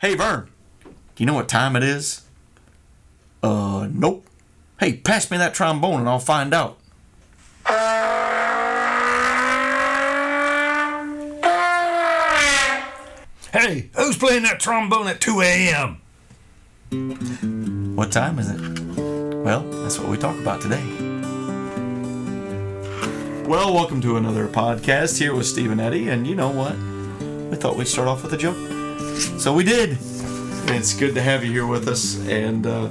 Hey, Vern, do you know what time it is? Uh, nope. Hey, pass me that trombone and I'll find out. Hey, who's playing that trombone at 2 a.m.? What time is it? Well, that's what we talk about today. Well, welcome to another podcast here with Steve and Eddie, and you know what? We thought we'd start off with a joke. So we did. It's good to have you here with us, and uh,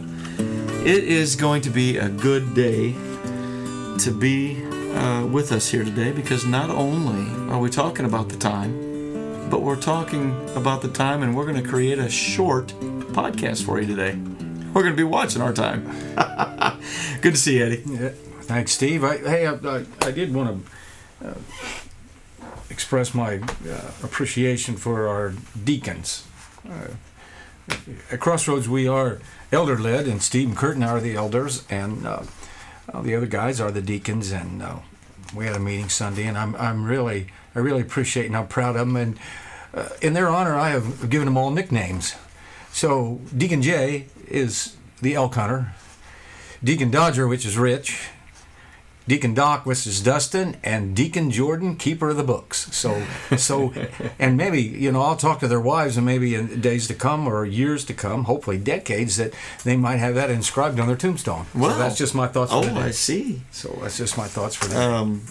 it is going to be a good day to be uh, with us here today because not only are we talking about the time, but we're talking about the time and we're going to create a short podcast for you today. We're going to be watching our time. good to see you, Eddie. Yeah, thanks, Steve. I, hey, I, I, I did want to uh, express my uh, appreciation for our deacons. Uh, at Crossroads, we are elder led, and Steve and Curtin are the elders, and uh, uh, the other guys are the deacons. And uh, we had a meeting Sunday, and I'm, I'm really, I really appreciate and I'm proud of them. And uh, in their honor, I have given them all nicknames. So Deacon Jay is the elk hunter, Deacon Dodger, which is Rich, Deacon Doc, which is Dustin, and Deacon Jordan, keeper of the books. So, so, and maybe you know I'll talk to their wives, and maybe in days to come or years to come, hopefully decades, that they might have that inscribed on their tombstone. Wow. So that's just my thoughts. For Oh. I see. So that's just my thoughts for today. Um,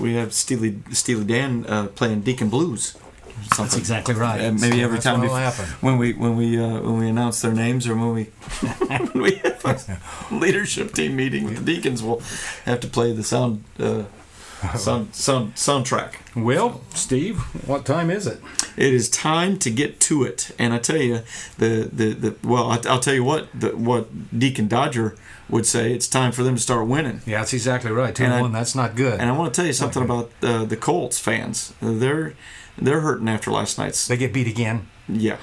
we have Steely, Steely Dan uh, playing Deacon Blues. Something. that's exactly right. Uh, maybe So every time what'll we, happen. when we when we uh, when we announce their names or when we when we have a leadership team meeting with the deacons, we'll have to play the sound uh, sound sound soundtrack. Well, Steve, what time is it? It is time to get to it, and I tell you, the the, the well, I, I'll tell you what the, what Deacon Dodger would say. It's time for them to start winning. Yeah, that's exactly right. Two And to I- That's not good. And I want to tell you something about uh, the Colts fans. They're they're hurting after last night's. they get beat again. Yeah.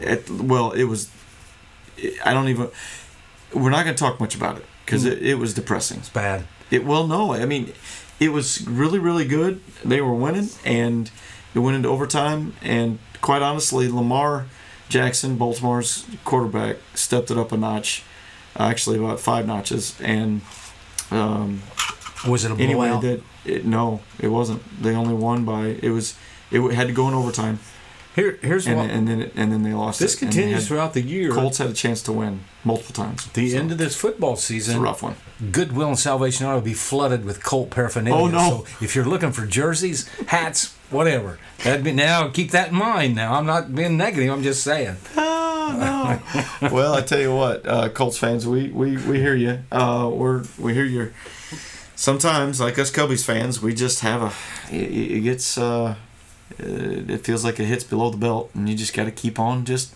It, well, it was. I don't even. We're not going to talk much about it because it, it was depressing. It's bad. It well, no, I mean, it was really, really good. They were winning, and it went into overtime. And quite honestly, Lamar Jackson, Baltimore's quarterback, stepped it up a notch, actually about five notches. And um, Was it a anyway, blowout? that it, no, it wasn't. They only won by it was. It had to go in overtime, Here, here's and, what. and then and then they lost. this it, continues had- throughout the year. Colts had a chance to win multiple times. the So, end of this football it's a season, rough one. Goodwill and Salvation Army will be flooded with Colt paraphernalia. Oh, no. So if you're looking for jerseys, hats, whatever, that'd be now. Keep that in mind. Now I'm not being negative. I'm just saying. Oh no! well, I tell you what, uh, Colts fans, we, we, we hear you. Uh, we're we hear you. Sometimes, like us Cubbies fans, we just have a. It, it gets. Uh, it feels like it hits below the belt, and you just got to keep on just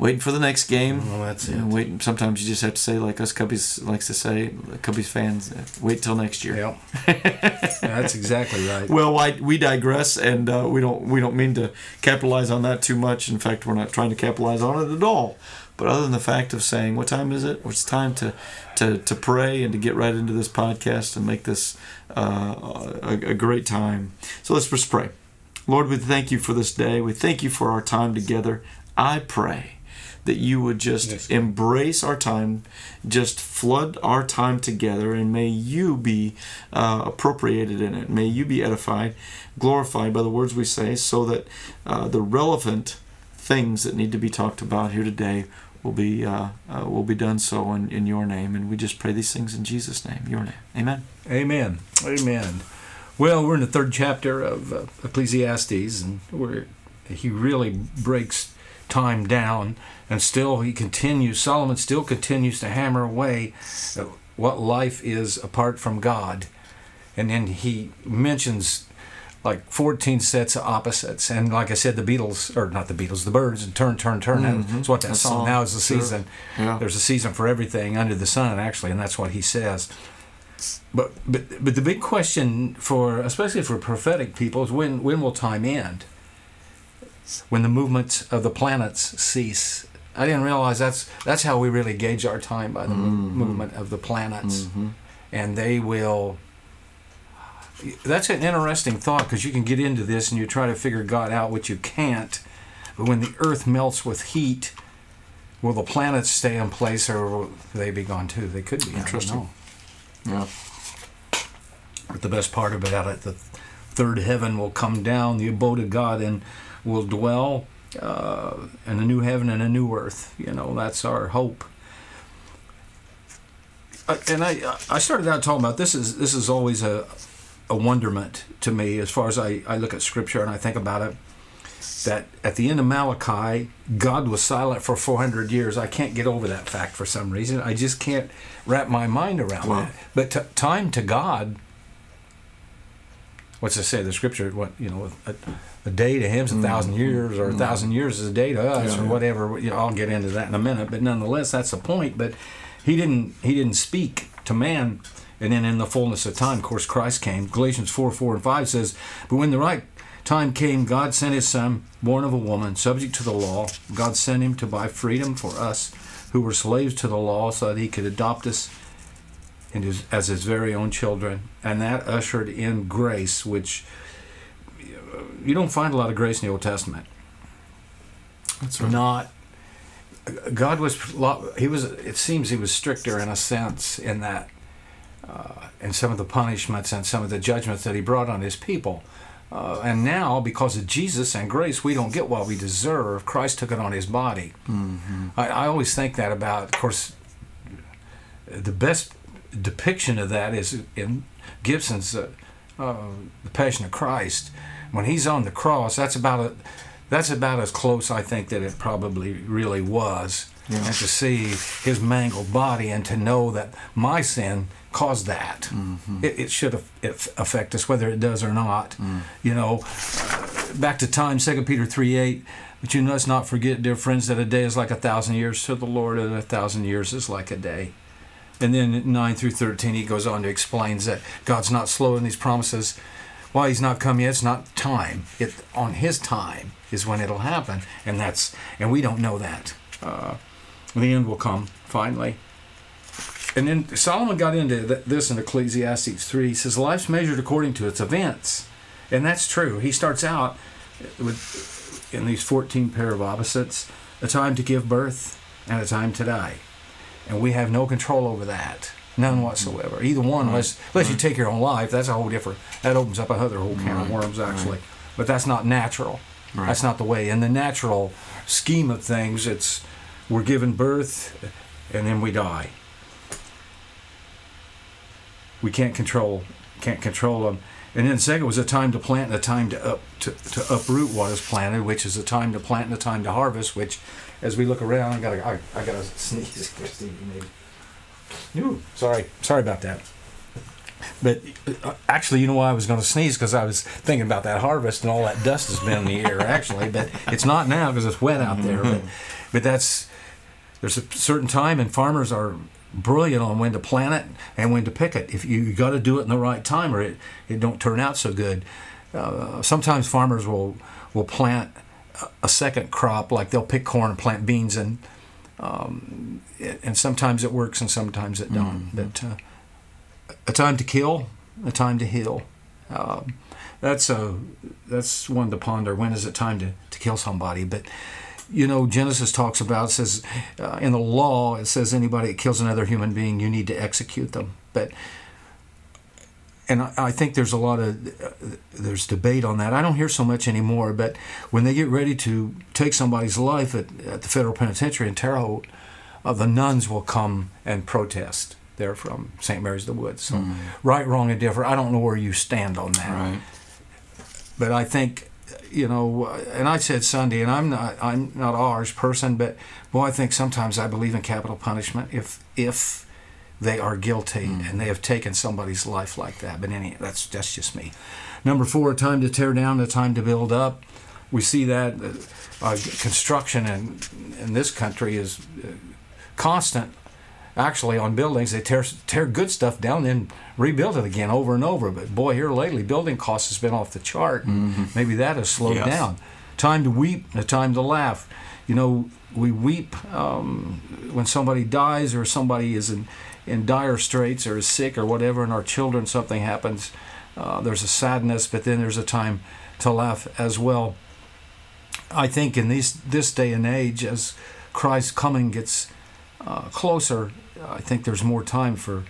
waiting for the next game. Well, that's it. And waiting. Sometimes you just have to say, like us Cubbies likes to say, Cubbies fans, uh, wait till next year. Yep. that's exactly right. Well, I, we digress, and uh, we don't we don't mean to capitalize on that too much. In fact, we're not trying to capitalize on it at all. But other than the fact of saying, "What time is it?" It's time to to, to pray and to get right into this podcast and make this uh, a, a great time. So let's just pray. Lord, we thank you for this day. We thank you for our time together. I pray that you would just Yes. embrace our time, just flood our time together, and may you be uh, appropriated in it. May you be edified, glorified by the words we say, so that uh, the relevant things that need to be talked about here today will be uh, uh, will be done so in, in your name. And we just pray these things in Jesus' name, your name. Amen. Amen. Amen. Well, we're in the third chapter of uh, Ecclesiastes, and where he really breaks time down, and still he continues. Solomon still continues to hammer away what life is apart from God, and then he mentions like 14 sets of opposites, and like I said, the Beatles or not the Beatles, the Byrds, and turn, turn, turn. That's what that That song. song, Now is the sure. season. Yeah. There's a season for everything under the sun, actually, and that's what he says. But but but the big question for especially for prophetic people is when when will time end? When the movements of the planets cease. I didn't realize that's that's how we really gauge our time by the mo- mm-hmm. movement of the planets, mm-hmm. and they will. That's an interesting thought because you can get into this and you try to figure God out, which you can't. But when the Earth melts with heat, will the planets stay in place or will they be gone too? They could be. Interesting. I. Yeah. But the best part about it, the third heaven will come down, the abode of God, and will dwell uh, in a new heaven and a new earth. You know, that's our hope. Uh, and I, I started out talking about this is this is always a, a wonderment to me as far as I, I look at scripture and I think about it. That at the end of Malachi, God was silent for 400 years. I can't get over that fact for some reason. I just can't wrap my mind around Wow. that. But t- time to God what's it say? The scripture, what you know, a, a day to him is a mm-hmm. thousand years, or a mm-hmm. thousand years is a day to us, Yeah, or yeah. whatever. You know, I'll get into that in a minute, but nonetheless, that's the point. But he didn't he didn't speak to man, and then in the fullness of time, of course, Christ came. Galatians four four and five says, "But when the right time came, God sent His Son, born of a woman, subject to the law. God sent Him to buy freedom for us." Who were slaves to the law, so that he could adopt us in his, as his very own children, and that ushered in grace, which you don't find a lot of grace in the Old Testament. That's right. Not God was he was. It seems he was stricter in a sense in that, uh, in some of the punishments and some of the judgments that he brought on his people. Uh, and now, because of Jesus and grace, we don't get what we deserve. Christ took it on his body. I, I always think that about, of course, the best depiction of that is in Gibson's uh, uh, The Passion of Christ. When he's on the cross, that's about a, that's about as close I think that it probably really was. Yeah. And to see his mangled body and to know that my sin caused that, it, it should affect us whether it does or not. You know, back to time, Second Peter 3 8. But you must not forget, dear friends, that a day is like a thousand years to the Lord, and a thousand years is like a day. And then 9 through 13, he goes on to explains that God's not slow in these promises. Why he's not come yet, it's not time. It on his time is when it'll happen, and that's and we don't know that. Uh, the end will come finally. And then Solomon got into th- this in Ecclesiastes 3. He says, Life's measured according to its events. And that's true. He starts out with, in these 14 pair of opposites a time to give birth and a time to die. And we have no control over that. None mm-hmm. whatsoever. Either one, unless, unless you take your own life, that's a whole different, that opens up another whole can of worms, actually. But that's not natural. Right. That's not the way. In the natural scheme of things, it's we're given birth and then we die. We can't control can't control them. And then second was a time to plant and a time to up to, to uproot what is planted, which is a time to plant and a time to harvest. Which, as we look around, I gotta I, I gotta sneeze. Ooh, sorry, sorry about that. But uh, actually, you know why I was going to sneeze? Because I was thinking about that harvest and all that dust has been in the air. Actually, but it's not now because it's wet out there. But, but that's there's a certain time, and farmers are brilliant on when to plant it and when to pick it. If you, you got to do it in the right time, or it it don't turn out so good. Uh, sometimes farmers will will plant a- second crop, like they'll pick corn and plant beans, and um, it- and sometimes it works and sometimes it don't. But uh, a time to kill, a time to heal. Um, that's a that's one to ponder. When is it time to, to kill somebody? But you know, Genesis talks about says uh, in the law it says anybody that kills another human being, you need to execute them. But and I, I think there's a lot of uh, there's debate on that. I don't hear so much anymore. But when they get ready to take somebody's life at, at the federal penitentiary in Terre Haute, uh, the nuns will come and protest. They're from St. Mary's of the Woods. So right, wrong, and different. I don't know where you stand on that Right. but I think you know, and I said Sunday, and I'm not I'm not harsh person, but boy, I think sometimes I believe in capital punishment if if they are guilty and they have taken somebody's life like that. But any that's that's just me. Number four, time to tear down, a time to build up. We see that uh, uh, construction in in this country is uh, constant actually on buildings they tear tear good stuff down then rebuild it again over and over. But boy here lately building costs has been off the chart maybe that has slowed Yes. down. Time to weep a time to laugh. You know we weep um, when somebody dies or somebody is in in dire straits or is sick or whatever and our children something happens uh, there's a sadness but then there's a time to laugh as well. I think in these this day and age, as Christ's coming gets uh, closer, I think there's more time for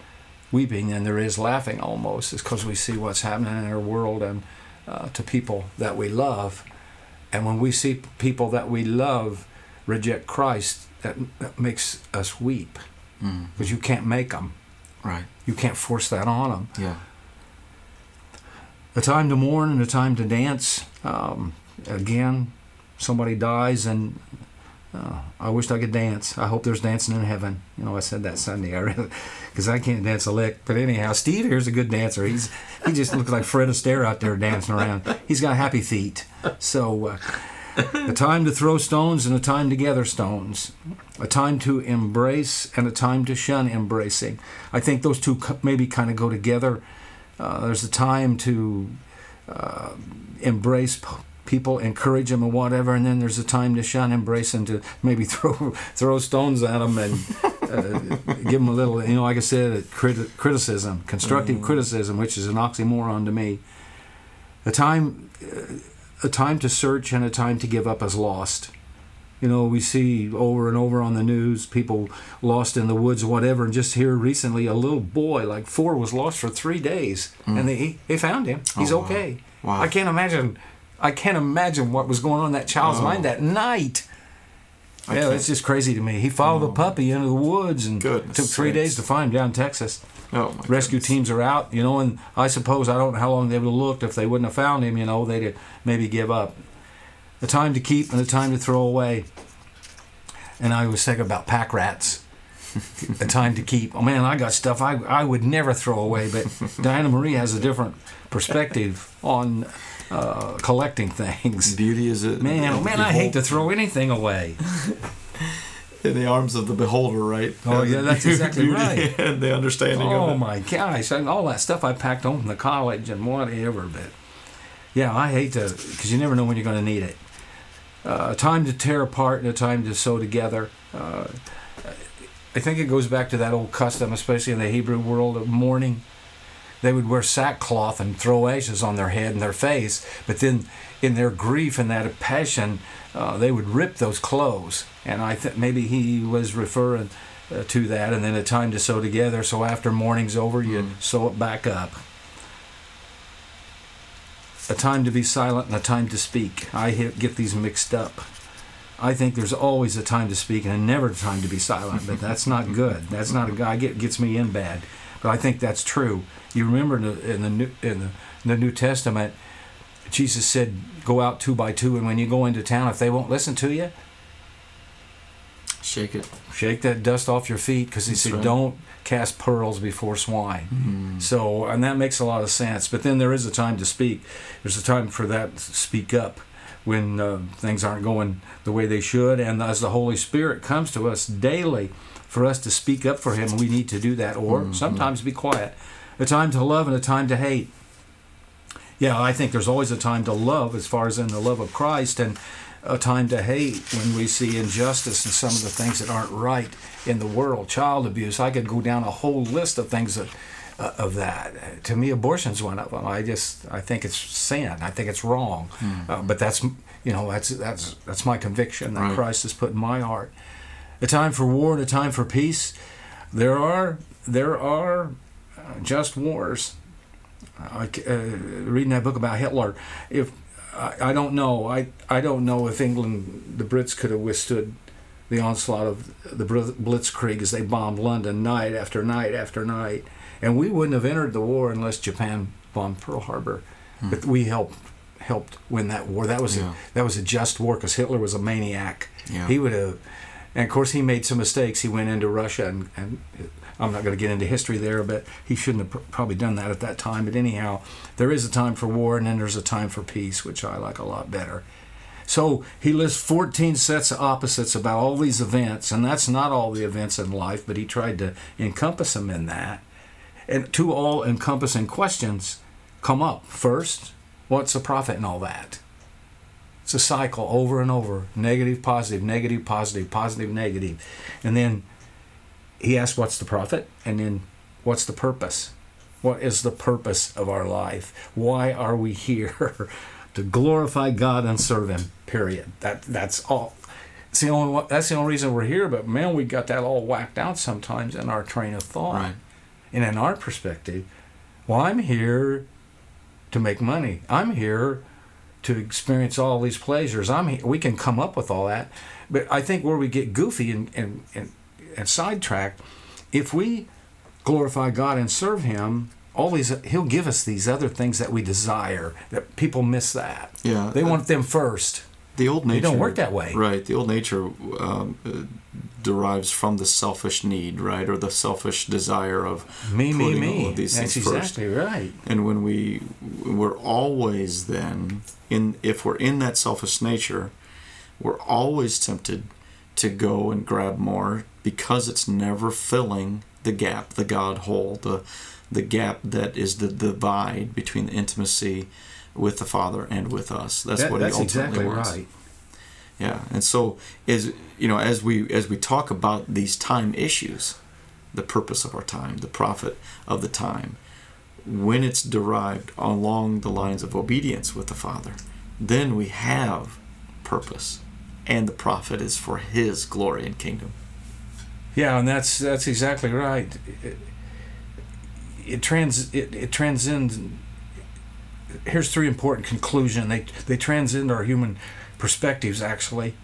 weeping than there is laughing almost. It's because we see what's happening in our world and uh, to people that we love. And when we see people that we love reject Christ, that, that makes us weep Mm. because you can't make them. Right. You can't force that on them. Yeah. A time to mourn and a time to dance. Um, again, somebody dies, and uh, I wished I could dance. I hope there's dancing in heaven. You know, I said that Sunday. I really, because I can't dance a lick. But anyhow, Steve here's a good dancer. He's he just looks like Fred Astaire out there dancing around. He's got happy feet. So, uh, a time to throw stones and a time to gather stones. A time to embrace and a time to shun embracing. I think those two maybe kind of go together. Uh, there's a time to uh, embrace people, encourage them, and whatever, and then there's a time to shun, embrace, and to maybe throw throw stones at them and uh, give them a little, you know, like I said, crit- criticism, constructive criticism, which is an oxymoron to me. A time, uh, a time to search and a time to give up as lost. You know, we see over and over on the news people lost in the woods, whatever. And just here recently, a little boy, like four, was lost for three days, and they they found him. He's Mm. Oh, wow. okay. Wow. I can't imagine. I can't imagine what was going on in that child's Oh. mind that night. I yeah, it's just crazy to me. He followed the oh. puppy into the woods and Goodness took three sakes. days to find him down in Texas. Oh my Rescue goodness. teams are out, you know, and I suppose I don't know how long they would have looked if they wouldn't have found him. You know, they'd maybe give up. A time to keep and a time to throw away. And I was thinking about pack rats. a time to keep. Oh man, I got stuff I I would never throw away, but Diana Marie has a different perspective on uh, collecting things. Beauty is it. Man, oh man, I hate to throw anything away. in the arms of the beholder, right? Oh, yeah, that's exactly right. And the understanding Oh of it. my gosh, and all that stuff I packed home from the college and whatever. But yeah, I hate to because you never know when you're going to need it. Uh, a time to tear apart and a time to sew together. Uh, I think it goes back to that old custom, especially in the Hebrew world of mourning. They would wear sackcloth and throw ashes on their head and their face, but then in their grief and that passion, uh, they would rip those clothes. And I think maybe he was referring uh, to that, and then a time to sew together. So after mourning's over, you sew it back up. A time to be silent and a time to speak. I get these mixed up. I think there's always a time to speak and never a time to be silent, but that's not good. That's not a guy get gets me in bad. But I think that's true. You remember in the in the New, in the, in the New Testament, Jesus said, "Go out two by two, and when you go into town, if they won't listen to you, Shake it. shake that dust off your feet," because he That's said, right. "Don't cast pearls before swine." Mm. So, and that makes a lot of sense. But then there is a time to speak. There's a time for that to speak up when uh, things aren't going the way they should. And as the Holy Spirit comes to us daily for us to speak up for Him, we need to do that. Or Mhm. sometimes be quiet. A time to love and a time to hate. Yeah, I think there's always a time to love as far as in the love of Christ and a time to hate when we see injustice and some of the things that aren't right in the world. Child abuse. I could go down a whole list of things that uh, of that. To me, abortion's one of them. I just I think it's sin. I think it's wrong. Uh, but that's you know that's that's that's my conviction that Right. Christ has put in my heart. A time for war and a time for peace. There are there are uh, just wars. I, uh, reading that book about Hitler, if I, I don't know, I I don't know if England, the Brits could have withstood the onslaught of the Blitzkrieg as they bombed London night after night after night, and we wouldn't have entered the war unless Japan bombed Pearl Harbor. But we helped helped win that war. That was Yeah. a that was a just war because Hitler was a maniac. Yeah. He would have, and of course he made some mistakes. He went into Russia, and, and I'm not going to get into history there, but he shouldn't have pr- probably done that at that time. But anyhow, there is a time for war, and then there's a time for peace, which I like a lot better. So he lists 14 sets of opposites about all these events, and that's not all the events in life, but he tried to encompass them in that. And two all encompassing questions come up. First, what's the profit in all that? It's a cycle over and over negative, positive, negative, positive, positive, negative. And then he asks, What's the profit? And then, What's the purpose? What is the purpose of our life? Why are we here? to glorify God and serve Him. Period. That that's all. It's the only that's the only reason we're here. But man, we got that all whacked out sometimes in our train of thought Right. and in our perspective. Well, I'm here to make money. I'm here to experience all these pleasures. I'm we can come up with all that, but I think where we get goofy and and and, and sidetracked, if we glorify God and serve Him, all these He'll give us these other things that we desire. That people miss that. Yeah. They want them first. The old nature. It don't work that way. Right. The old nature um, uh, derives from the selfish need, right, or the selfish desire of Me, me, me. all of these That's things first. exactly right. And when we we're always then in if we're in that selfish nature, we're always tempted to go and grab more because it's never filling the gap, the God hole, the the gap that is the divide between the intimacy with the Father and with us. That's That- what that's he ultimately exactly wants. right. Yeah, and so as you know, as we as we talk about these time issues, the purpose of our time, the profit of the time, when it's derived along the lines of obedience with the Father, then we have purpose, and the profit is for His glory and kingdom. Yeah, and that's that's exactly right. It, it trans it, it transcends. Here's three important conclusions. They they transcend our human perspectives. Actually,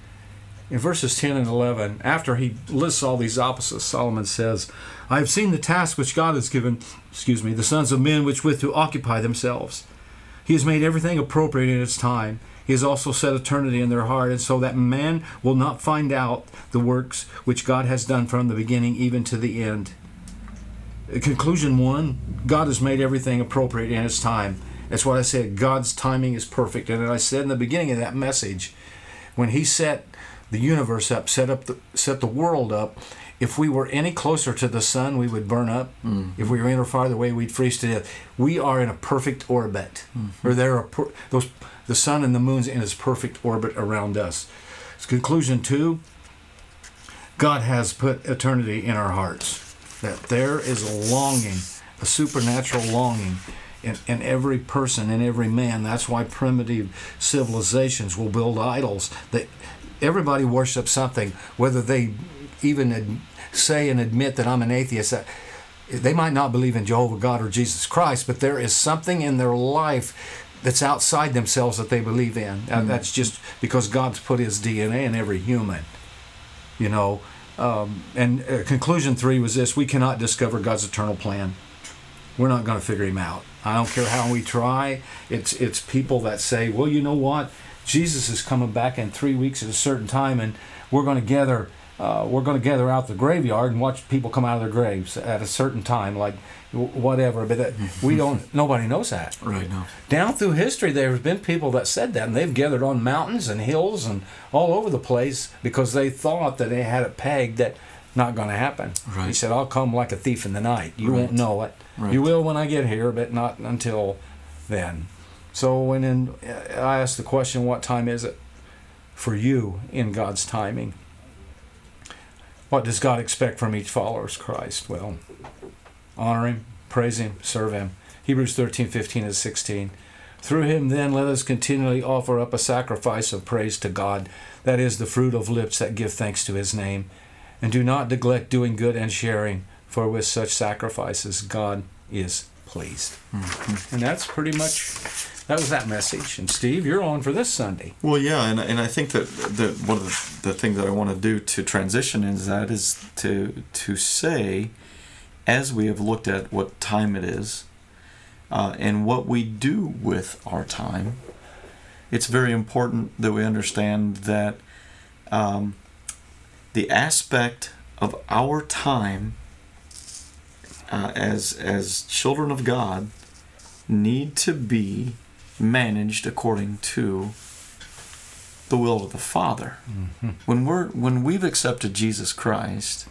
in verses ten and eleven, after he lists all these opposites, Solomon says, "I have seen the task which God has given, excuse me, the sons of men which with to occupy themselves. He has made everything appropriate in its time." He has also set eternity in their heart, and so that man will not find out the works which God has done from the beginning even to the end. Conclusion one God has made everything appropriate in its time. That's why I said. God's timing is perfect. And I said in the beginning of that message, when He set the universe up, set up the set the world up, if we were any closer to the sun, we would burn up. Mm. If we were any farther away, we'd freeze to death. We are in a perfect orbit, mm-hmm. or there are per, those the sun and the moon's in its perfect orbit around us. Conclusion two: God has put eternity in our hearts. That there is a longing, a supernatural longing in, in every person, in every man. That's why primitive civilizations will build idols. That everybody worships something, whether they even ad, say and admit that I'm an atheist. They might not believe in Jehovah God or Jesus Christ, but there is something in their life that's outside themselves that they believe in. And That's just because God's put His DNA in every human you know um, and uh, conclusion three was this we cannot discover god's eternal plan we're not going to figure him out. I don't care how we try. It's it's people that say well you know what? Jesus is coming back in three weeks at a certain time and we're going to gather uh, we're going to gather out the graveyard and watch people come out of their graves at a certain time like whatever. But that, we don't nobody knows that. Right now. down through history there have been people that said that and they've gathered on mountains and hills and all over the place because they thought that they had it pegged that not going to happen. He said i'll come like a thief in the night. You Right. won't know it. Right. you will when i get here but not until then. So when in, i asked the question what time is it for you in god's timing? What does god expect from each follower of christ? Well honor him praise him serve him. Hebrews 13 15 and 16 through him then let us continually offer up a sacrifice of praise to god that is the fruit of lips that give thanks to his name and do not neglect doing good and sharing for with such sacrifices god is pleased. And that's pretty much that was that message. And steve you're on for this sunday. Well, yeah, and, and I think that the, one of the, the things that I want to do to transition is that is to to say, as we have looked at what time it is, uh, and what we do with our time, it's very important that we understand that um, the aspect of our time uh, as as children of God need to be managed according to the will of the Father. When we're when we've accepted Jesus Christ,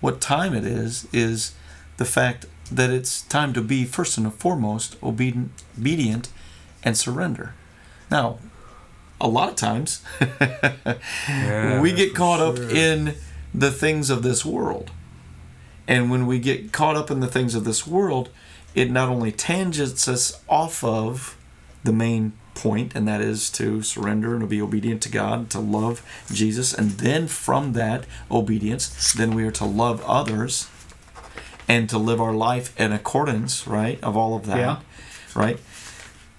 what time it is is the fact that it's time to be first and foremost obedient, obedient and surrender. Now, a lot of times we get caught up in the things of this world. And when we get caught up in the things of this world, it not only tangents us off of the main point, and that is to surrender and to be obedient to God, to love Jesus, and then from that obedience, then we are to love others and to live our life in accordance, right, of all of that, Yeah. right?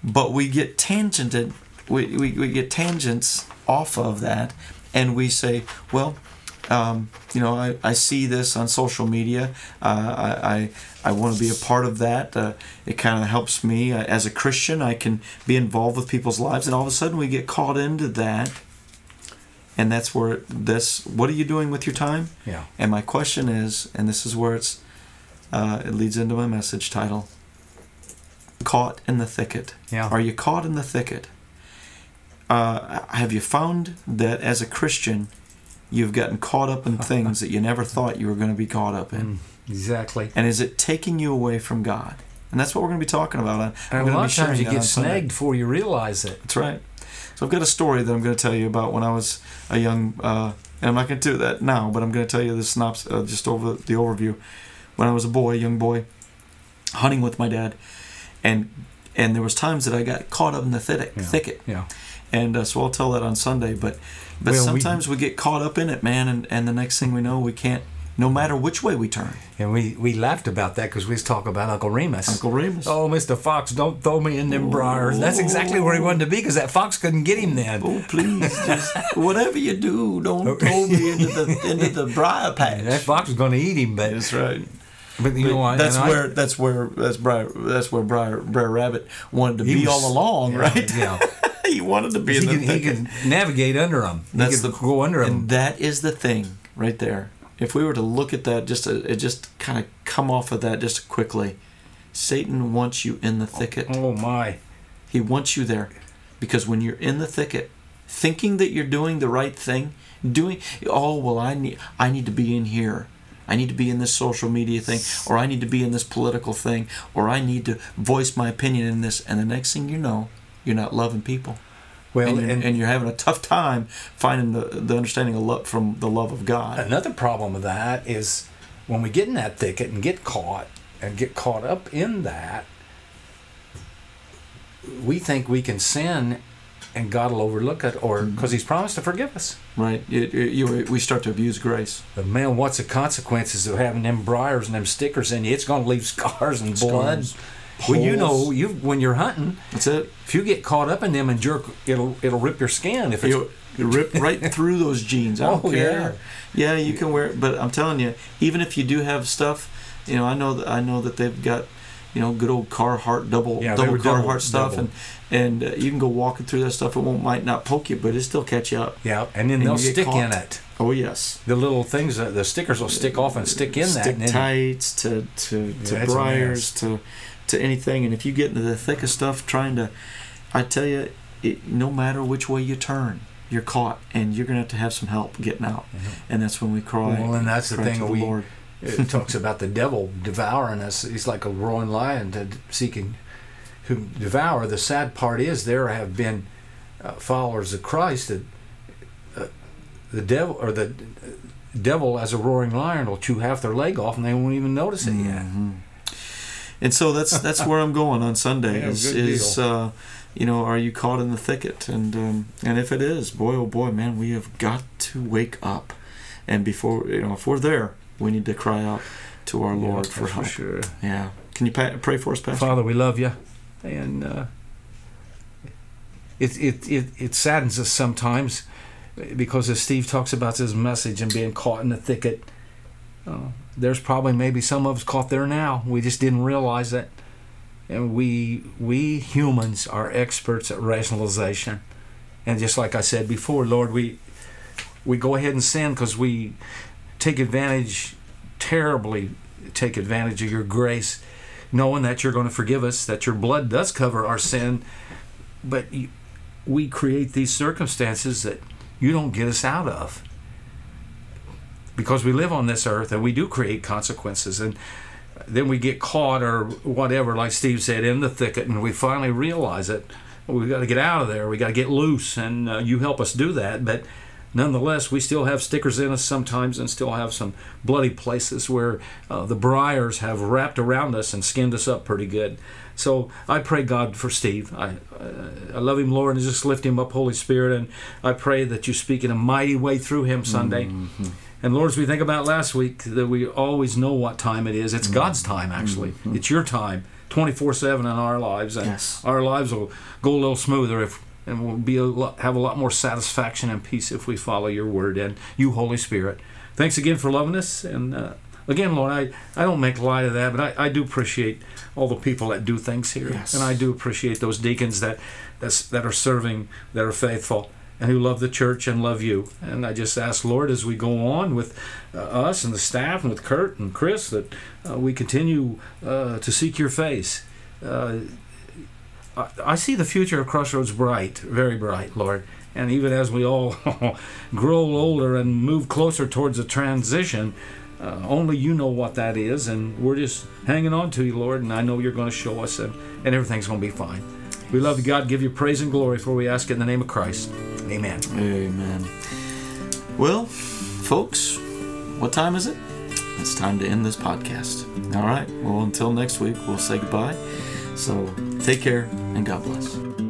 But we get tangented, we, we, we get tangents off of that, and we say, well, um, you know, I, I see this on social media. Uh, I, I, I want to be a part of that. Uh, it kind of helps me. Uh, as a Christian, I can be involved with people's lives. And all of a sudden, we get caught into that. And that's where this, what are you doing with your time? Yeah. And my question is, and this is where it's, uh, it leads into my message title Caught in the Thicket. Yeah. Are you caught in the thicket? Uh, have you found that as a Christian, you've gotten caught up in things that you never thought you were going to be caught up in? Mm, exactly. And is it taking you away from God? And that's what we're going to be talking about. I'm And a lot of times you get snagged before you realize it. That's right. So I've got a story that I'm going to tell you about when I was a young, uh, and I'm not going to do that now, but I'm going to tell you the synopsis, uh, just over the overview. When I was a boy, young boy, hunting with my dad, and and there was times that I got caught up in the thicket, Yeah. thicket, Yeah. And uh, so I'll tell that on Sunday. But but Well, sometimes we, get caught up in it, man, and and the next thing we know, we can't. No matter which way we turn, And we, we laughed about that because we was talking about Uncle Remus. Uncle Remus. Oh, Mr. Fox, don't throw me in them briars. That's exactly where he wanted to be because that fox couldn't get him then. Oh, please, just whatever you do, don't throw me into the into the briar patch. That fox was going to eat him, but That's right. but you know what? that's and I- where that's where that's Briar that's where Briar, Briar Rabbit wanted to be was- all along, yeah, right? Yeah, he wanted to be he in the can, he thicket. can navigate under them. He That's could the- go under them. and that is the thing right there. If we were to look at that, just uh, it just kind of come off of that just quickly. Satan wants you in the thicket. Oh my! He wants you there because when you're in the thicket, thinking that you're doing the right thing, doing oh well, I need I need to be in here. I need to be in this social media thing, or I need to be in this political thing, or I need to voice my opinion in this. And the next thing you know, you're not loving people, Well, and, you're, and, and you're having a tough time finding the the understanding of love from the love of God. another problem with that is when we get in that thicket and get caught and get caught up in that, we think we can sin, and God will overlook it, or Mm-hmm. because He's promised to forgive us. Right? You, you, you- we start to abuse grace. But man, what's the consequences of having them briars and them stickers in you? It's going to leave scars and blood. Scars, Well, you know, you when you're hunting, That's it. if you get caught up in them and jerk, it'll it'll rip your skin. If it's You, you rip right through those jeans. I don't Oh, care. Yeah. you can wear it, but I'm telling you, even if you do have stuff, you know, I know that I know that they've got, you know, good old Carhartt double Yeah, double were double- Carhartt stuff, double. and and uh, you can go walking through that stuff. It won't might not poke you, but it still catch you up. yeah, and then And they'll stick in it. Oh yes. The little things, uh, the stickers will stick off and stick in that. Stick tights to to to Yeah, briars to to anything, and if you get into the thick of stuff, trying to, I tell you, it, no matter which way you turn. You're caught, and you're gonna have to have some help getting out, and that's when we cry. Well, and that's the thing the we- Lord. it talks about the devil devouring us. He's like a roaring lion to seeking who devour. The sad part is there have been uh, followers of Christ that uh, the devil or the devil as a roaring lion will chew half their leg off and they won't even notice it yet. And so that's that's where I'm going on Sunday. Yeah, is good is deal. uh, you know, are you caught in the thicket? And um, and if it is, boy oh boy, man, we have got to wake up. And before you know, if we're there, we need to cry out to our Lord for that's help. sure. Yeah. Can you pa- pray for us, Pastor? Father, we love you, and uh, it, it it it saddens us sometimes because as Steve talks about this message and being caught in the thicket, uh, there's probably maybe some of us caught there now. We just didn't realize it, and we we humans are experts at rationalization, and just like I said before, Lord, we we go ahead and sin because we take advantage terribly take advantage of your grace knowing that you're going to forgive us, that your blood does cover our sin, but you, we create these circumstances that you don't get us out of. Because we live on this earth and we do create consequences, and then we get caught or whatever, like Steve said, in the thicket, and we finally realize it. We've got to get out of there. We got to get loose, and uh, you help us do that. But nonetheless, we still have stickers in us sometimes and still have some bloody places where uh, the briars have wrapped around us and skinned us up pretty good. So I pray God for Steve. I, uh, I love him, Lord, and just lift him up, Holy Spirit. And I pray that you speak in a mighty way through him Sunday. Mm-hmm. And Lord, as we think about last week, that we always know what time it is. It's mm-hmm. God's time, actually. Mm-hmm. It's your time, 24 7 in our lives. And yes. our lives will go a little smoother if and we'll be a lot, have a lot more satisfaction and peace if we follow your word and you, Holy Spirit. Thanks again for loving us. And uh, again, Lord, I, I don't make light of that, but I, I do appreciate all the people that do things here. Yes. And I do appreciate those deacons that, that's, that are serving, that are faithful, who love the church and love you. And I just ask, Lord, as we go on with uh, us and the staff and with Kurt and Chris, that uh, we continue uh, to seek your face. Uh, I see the future of Crossroads bright, very bright, Lord. And even as we all grow older and move closer towards a transition, uh, only you know what that is, and we're just hanging on to you, Lord. And I know you're going to show us, and, and everything's going to be fine. We love you, God. Give you praise and glory for we ask it in the name of Christ. Amen. Amen. Well, folks, what time is it? It's time to end this podcast. All right. Well, until next week, we'll say goodbye. So take care and God bless.